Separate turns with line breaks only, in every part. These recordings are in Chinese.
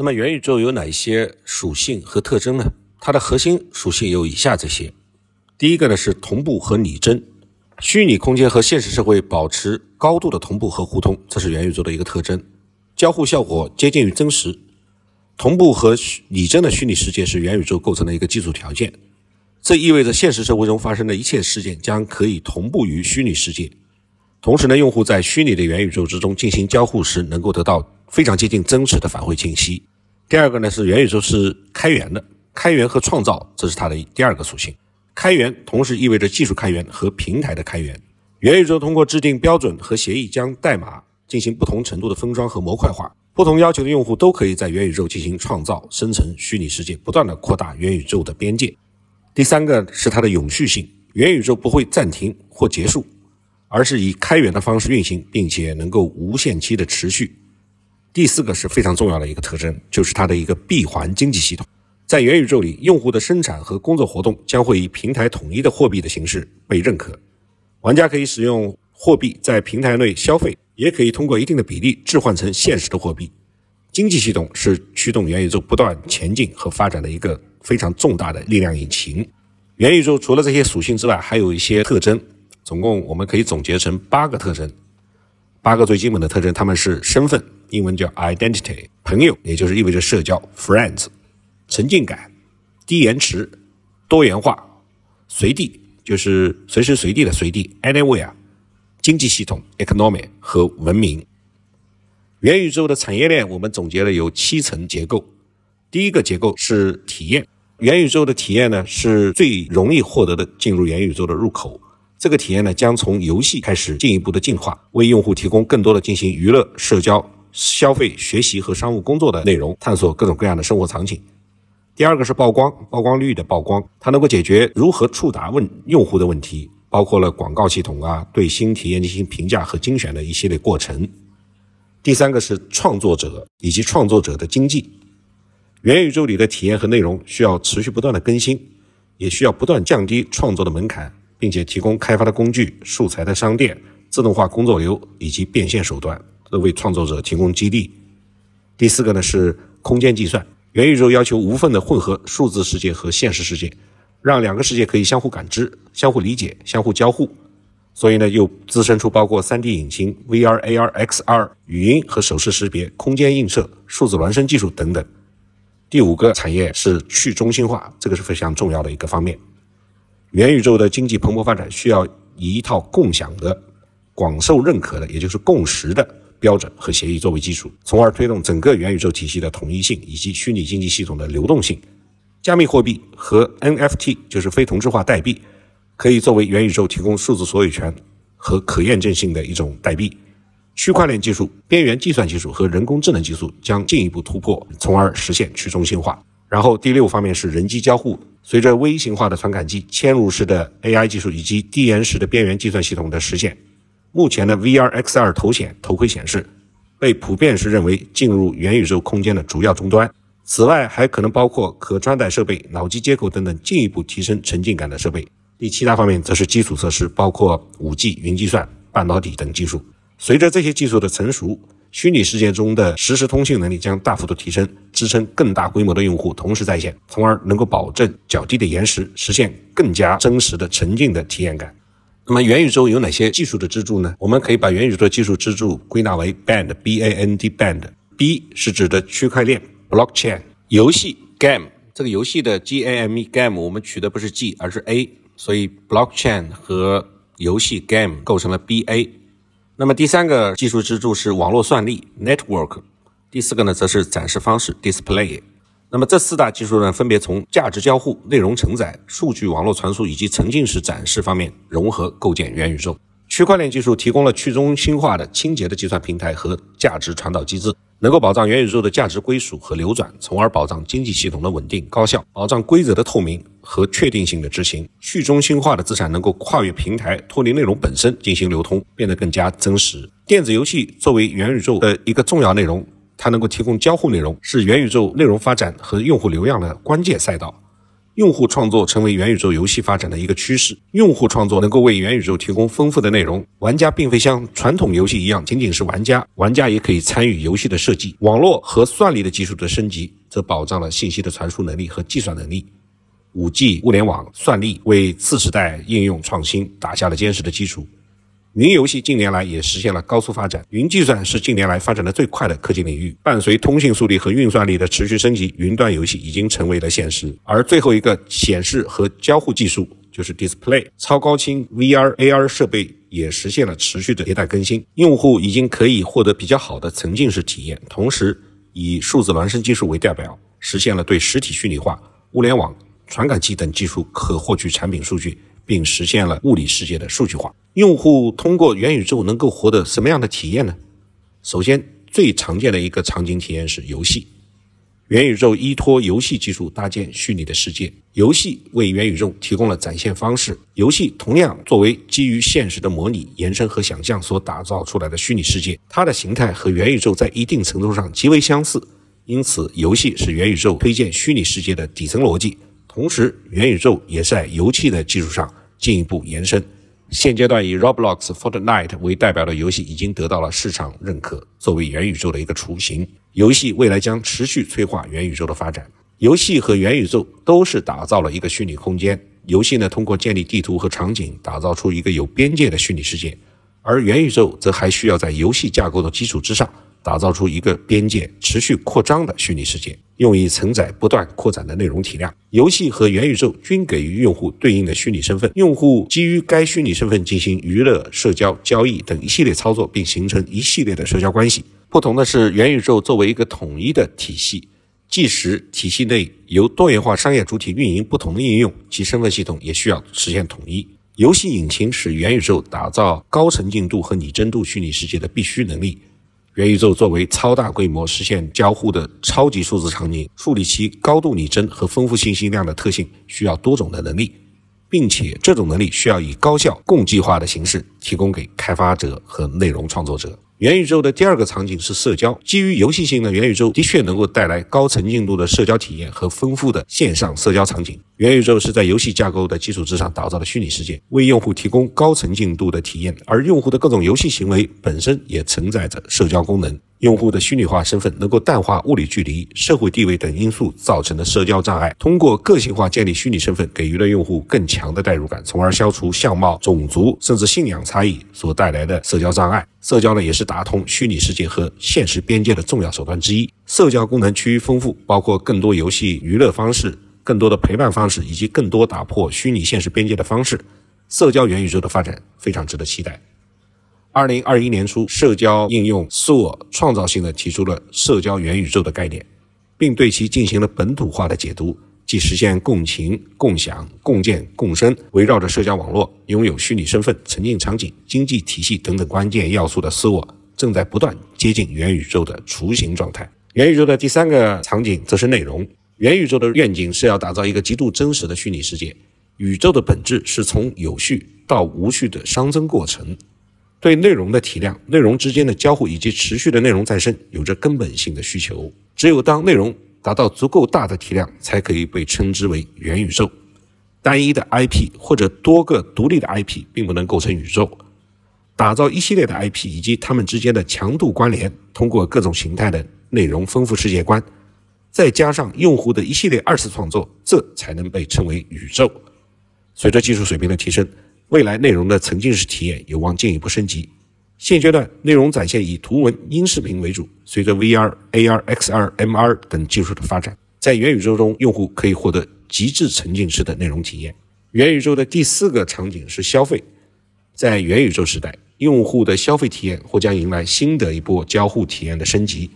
那么元宇宙有哪些属性和特征呢？它的核心属性有以下这些：第一个呢是同步和拟真，虚拟空间和现实社会保持高度的同步和互通，这是元宇宙的一个特征。交互效果接近于真实，同步和拟真的虚拟世界是元宇宙构成的一个基础条件。这意味着现实社会中发生的一切事件将可以同步于虚拟世界。同时呢，用户在虚拟的元宇宙之中进行交互时，能够得到非常接近真实的返回信息。第二个呢是元宇宙是开源的，开源和创造，这是它的第二个属性。开源同时意味着技术开源和平台的开源。元宇宙通过制定标准和协议，将代码进行不同程度的封装和模块化，不同要求的用户都可以在元宇宙进行创造、生成虚拟世界，不断的扩大元宇宙的边界。第三个是它的永续性，元宇宙不会暂停或结束。而是以开源的方式运行，并且能够无限期的持续。第四个是非常重要的一个特征，就是它的一个闭环经济系统。在元宇宙里，用户的生产和工作活动将会以平台统一的货币的形式被认可。玩家可以使用货币在平台内消费，也可以通过一定的比例置换成现实的货币。经济系统是驱动元宇宙不断前进和发展的一个非常重大的力量引擎。元宇宙除了这些属性之外，还有一些特征。总共我们可以总结成八个特征，八个最基本的特征，他们是身份，英文叫 identity；朋友，也就是意味着社交 friends；沉浸感，低延迟，多元化，随地，就是随时随地的随地 anywhere；经济系统 economy 和文明。元宇宙的产业链我们总结了有七层结构，第一个结构是体验，元宇宙的体验呢是最容易获得的进入元宇宙的入口。这个体验呢，将从游戏开始进一步的进化，为用户提供更多的进行娱乐、社交、消费、学习和商务工作的内容，探索各种各样的生活场景。第二个是曝光，曝光率的曝光，它能够解决如何触达问用户的问题，包括了广告系统啊，对新体验进行评价和精选的一系列过程。第三个是创作者以及创作者的经济，元宇宙里的体验和内容需要持续不断的更新，也需要不断降低创作的门槛。并且提供开发的工具、素材的商店、自动化工作流以及变现手段，都为创作者提供激励。第四个呢是空间计算，元宇宙要求无缝的混合数字世界和现实世界，让两个世界可以相互感知、相互理解、相互交互。所以呢，又滋生出包括 3D 引擎、VR、AR、XR、语音和手势识别、空间映射、数字孪生技术等等。第五个产业是去中心化，这个是非常重要的一个方面。元宇宙的经济蓬勃发展需要以一套共享的、广受认可的，也就是共识的标准和协议作为基础，从而推动整个元宇宙体系的统一性以及虚拟经济系统的流动性。加密货币和 NFT 就是非同质化代币，可以作为元宇宙提供数字所有权和可验证性的一种代币。区块链技术、边缘计算技术和人工智能技术将进一步突破，从而实现去中心化。然后第六方面是人机交互。随着微型化的传感器、嵌入式的 AI 技术以及低延时的边缘计算系统的实现，目前的 VR、XR 头显头盔显示被普遍是认为进入元宇宙空间的主要终端。此外，还可能包括可穿戴设备、脑机接口等等进一步提升沉浸感的设备。第七大方面则是基础设施，包括 5G、云计算、半导体等技术。随着这些技术的成熟，虚拟世界中的实时通信能力将大幅度提升，支撑更大规模的用户同时在线，从而能够保证较低的延时，实现更加真实的沉浸的体验感。那么，元宇宙有哪些技术的支柱呢？我们可以把元宇宙的技术支柱归纳为 Band，B A N D Band。B 是指的区块链 Blockchain，游戏 Game，这个游戏的 G A M E Game 我们取的不是 G 而是 A，所以 Blockchain 和游戏 Game 构成了 B A。那么第三个技术支柱是网络算力 （network），第四个呢则是展示方式 （display）。那么这四大技术呢，分别从价值交互、内容承载、数据网络传输以及沉浸式展示方面融合构建元宇宙。区块链技术提供了去中心化的清洁的计算平台和价值传导机制。能够保障元宇宙的价值归属和流转，从而保障经济系统的稳定高效，保障规则的透明和确定性的执行。去中心化的资产能够跨越平台，脱离内容本身进行流通，变得更加真实。电子游戏作为元宇宙的一个重要内容，它能够提供交互内容，是元宇宙内容发展和用户流量的关键赛道。用户创作成为元宇宙游戏发展的一个趋势。用户创作能够为元宇宙提供丰富的内容，玩家并非像传统游戏一样仅仅是玩家，玩家也可以参与游戏的设计。网络和算力的技术的升级，则保障了信息的传输能力和计算能力。五 G 物联网算力为次时代应用创新打下了坚实的基础。云游戏近年来也实现了高速发展，云计算是近年来发展的最快的科技领域。伴随通信速率和运算力的持续升级，云端游戏已经成为了现实。而最后一个显示和交互技术就是 Display，超高清 VR、AR 设备也实现了持续的迭代更新，用户已经可以获得比较好的沉浸式体验。同时，以数字孪生技术为代表，实现了对实体虚拟化、物联网、传感器等技术可获取产品数据。并实现了物理世界的数据化。用户通过元宇宙能够获得什么样的体验呢？首先，最常见的一个场景体验是游戏。元宇宙依托游戏技术搭建虚拟的世界，游戏为元宇宙提供了展现方式。游戏同样作为基于现实的模拟、延伸和想象所打造出来的虚拟世界，它的形态和元宇宙在一定程度上极为相似。因此，游戏是元宇宙推荐虚拟世界的底层逻辑。同时，元宇宙也在游戏的基础上进一步延伸。现阶段以 Roblox、Fortnite 为代表的游戏已经得到了市场认可，作为元宇宙的一个雏形。游戏未来将持续催化元宇宙的发展。游戏和元宇宙都是打造了一个虚拟空间。游戏呢，通过建立地图和场景，打造出一个有边界的虚拟世界；而元宇宙则还需要在游戏架构的基础之上。打造出一个边界持续扩张的虚拟世界，用以承载不断扩展的内容体量。游戏和元宇宙均给予用户对应的虚拟身份，用户基于该虚拟身份进行娱乐、社交、交易等一系列操作，并形成一系列的社交关系。不同的是，元宇宙作为一个统一的体系，即使体系内由多元化商业主体运营不同的应用，其身份系统也需要实现统一。游戏引擎是元宇宙打造高沉浸度和拟真度虚拟世界的必须能力。元宇宙作为超大规模实现交互的超级数字场景，树立其高度拟真和丰富信息量的特性，需要多种的能力，并且这种能力需要以高效共计划的形式提供给开发者和内容创作者。元宇宙的第二个场景是社交。基于游戏性的元宇宙的确能够带来高沉浸度的社交体验和丰富的线上社交场景。元宇宙是在游戏架构的基础之上打造的虚拟世界，为用户提供高沉浸度的体验，而用户的各种游戏行为本身也承载着社交功能。用户的虚拟化身份能够淡化物理距离、社会地位等因素造成的社交障碍，通过个性化建立虚拟身份，给予了用户更强的代入感，从而消除相貌、种族甚至信仰差异所带来的社交障碍。社交呢，也是打通虚拟世界和现实边界的重要手段之一。社交功能趋于丰富，包括更多游戏娱乐方式、更多的陪伴方式，以及更多打破虚拟现实边界的方式。社交元宇宙的发展非常值得期待。二零二一年初，社交应用 s o 创造性的提出了社交元宇宙的概念，并对其进行了本土化的解读，即实现共情、共享、共建、共生，围绕着社交网络、拥有虚拟身份、沉浸场景、经济体系等等关键要素的 s o 正在不断接近元宇宙的雏形状态。元宇宙的第三个场景则是内容。元宇宙的愿景是要打造一个极度真实的虚拟世界。宇宙的本质是从有序到无序的熵增过程。对内容的体量、内容之间的交互以及持续的内容再生有着根本性的需求。只有当内容达到足够大的体量，才可以被称之为元宇宙。单一的 IP 或者多个独立的 IP 并不能构成宇宙。打造一系列的 IP 以及它们之间的强度关联，通过各种形态的内容丰富世界观，再加上用户的一系列二次创作，这才能被称为宇宙。随着技术水平的提升。未来内容的沉浸式体验有望进一步升级。现阶段内容展现以图文、音视频为主。随着 VR、AR、XR、MR 等技术的发展，在元宇宙中，用户可以获得极致沉浸式的内容体验。元宇宙的第四个场景是消费。在元宇宙时代，用户的消费体验或将迎来新的一波交互体验的升级。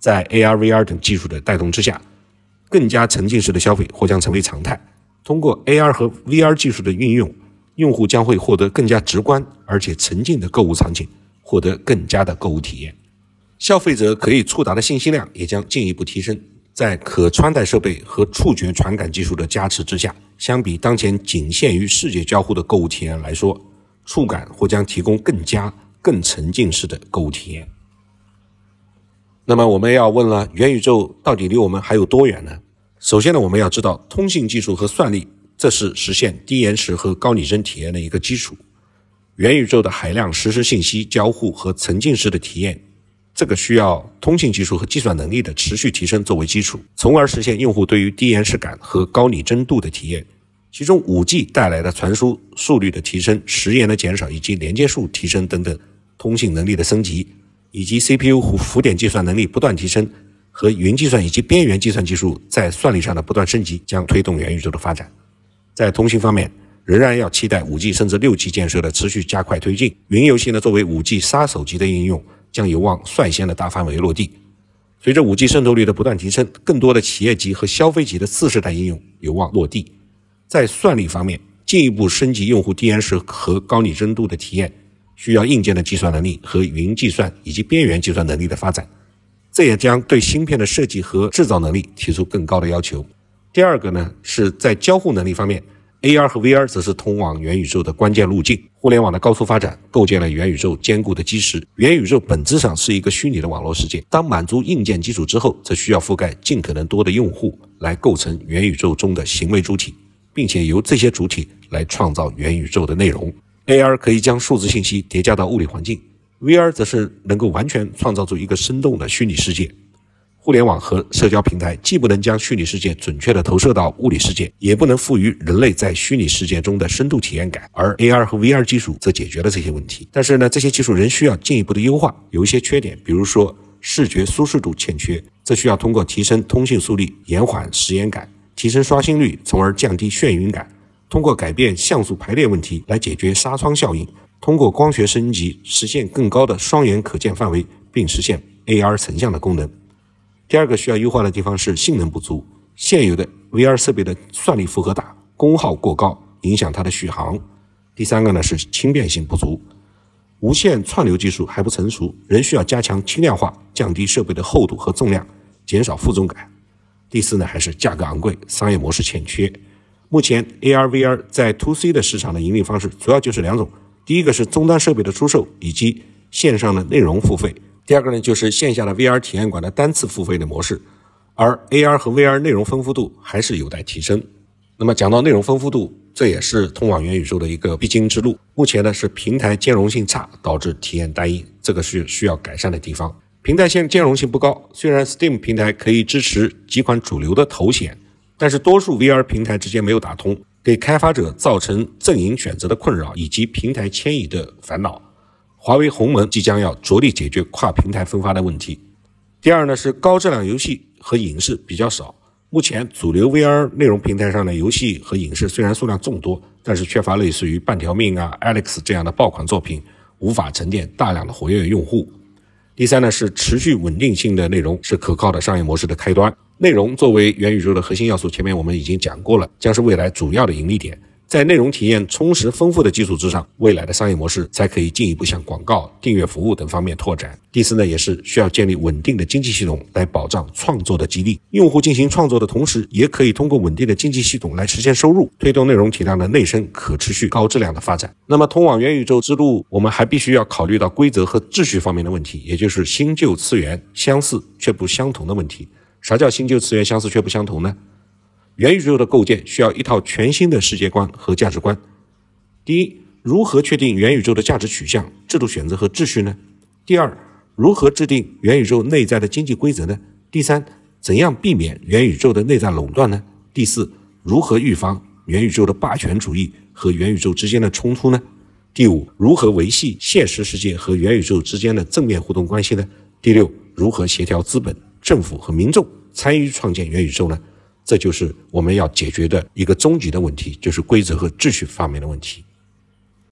在 AR、VR 等技术的带动之下，更加沉浸式的消费或将成为常态。通过 AR 和 VR 技术的运用。用户将会获得更加直观而且沉浸的购物场景，获得更佳的购物体验。消费者可以触达的信息量也将进一步提升。在可穿戴设备和触觉传感技术的加持之下，相比当前仅限于视觉交互的购物体验来说，触感或将提供更加、更沉浸式的购物体验。那么我们要问了，元宇宙到底离我们还有多远呢？首先呢，我们要知道通信技术和算力，这是实现低延时和高拟真体验的一个基础。元宇宙的海量实时信息交互和沉浸式的体验，这个需要通信技术和计算能力的持续提升作为基础，从而实现用户对于低延时感和高拟真度的体验。其中，5G 带来的传输速率的提升、时延的减少以及连接数提升等等，通信能力的升级，以及 CPU 和浮点计算能力不断提升，和云计算以及边缘计算技术在算力上的不断升级，将推动元宇宙的发展。在通信方面，仍然要期待五 G 甚至六 G 建设的持续加快推进。云游戏呢，作为五 G 杀手级的应用，将有望率先的大范围落地。随着五 G 渗透率的不断提升，更多的企业级和消费级的次世代应用有望落地。在算力方面，进一步升级用户低延时和高拟真度的体验，需要硬件的计算能力和云计算以及边缘计算能力的发展。这也将对芯片的设计和制造能力提出更高的要求。第二个呢，是在交互能力方面。AR 和 VR 则是通往元宇宙的关键路径。互联网的高速发展构建了元宇宙坚固的基石。元宇宙本质上是一个虚拟的网络世界。当满足硬件基础之后，则需要覆盖尽可能多的用户，来构成元宇宙中的行为主体，并且由这些主体来创造元宇宙的内容。AR 可以将数字信息叠加到物理环境，VR 则是能够完全创造出一个生动的虚拟世界。互联网和社交平台既不能将虚拟世界准确地投射到物理世界，也不能赋予人类在虚拟世界中的深度体验感，而 AR 和 VR 技术则解决了这些问题。但是呢，这些技术仍需要进一步的优化，有一些缺点，比如说视觉舒适度欠缺，这需要通过提升通信速率、延缓时延感、提升刷新率，从而降低眩晕感；通过改变像素排列问题来解决纱窗效应；通过光学升级实现更高的双眼可见范围，并实现 AR 成像的功能。第二个需要优化的地方是性能不足，现有的 VR 设备的算力负荷大，功耗过高，影响它的续航。第三个呢是轻便性不足，无线串流技术还不成熟，仍需要加强轻量化，降低设备的厚度和重量，减少负重感。第四呢还是价格昂贵，商业模式欠缺。目前 AR VR 在 To C 的市场的盈利方式主要就是两种，第一个是终端设备的出售以及线上的内容付费。第二个呢，就是线下的 VR 体验馆的单次付费的模式，而 AR 和 VR 内容丰富度还是有待提升。那么讲到内容丰富度，这也是通往元宇宙的一个必经之路。目前呢是平台兼容性差，导致体验单一，这个是需要改善的地方。平台线兼容性不高，虽然 Steam 平台可以支持几款主流的头显，但是多数 VR 平台之间没有打通，给开发者造成阵营选择的困扰以及平台迁移的烦恼。华为鸿蒙即将要着力解决跨平台分发的问题。第二呢是高质量游戏和影视比较少。目前主流 VR 内容平台上的游戏和影视虽然数量众多，但是缺乏类似于半条命啊、Alex 这样的爆款作品，无法沉淀大量的活跃用户。第三呢是持续稳定性的内容是可靠的商业模式的开端。内容作为元宇宙的核心要素，前面我们已经讲过了，将是未来主要的盈利点。在内容体验充实丰富的基础之上，未来的商业模式才可以进一步向广告、订阅服务等方面拓展。第四呢，也是需要建立稳定的经济系统来保障创作的激励。用户进行创作的同时，也可以通过稳定的经济系统来实现收入，推动内容体量的内生、可持续、高质量的发展。那么，通往元宇宙之路，我们还必须要考虑到规则和秩序方面的问题，也就是新旧次元相似却不相同的问题。啥叫新旧次元相似却不相同呢？元宇宙的构建需要一套全新的世界观和价值观。第一，如何确定元宇宙的价值取向、制度选择和秩序呢？第二，如何制定元宇宙内在的经济规则呢？第三，怎样避免元宇宙的内在垄断呢？第四，如何预防元宇宙的霸权主义和元宇宙之间的冲突呢？第五，如何维系现实世界和元宇宙之间的正面互动关系呢？第六，如何协调资本、政府和民众参与创建元宇宙呢？这就是我们要解决的一个终极的问题，就是规则和秩序方面的问题。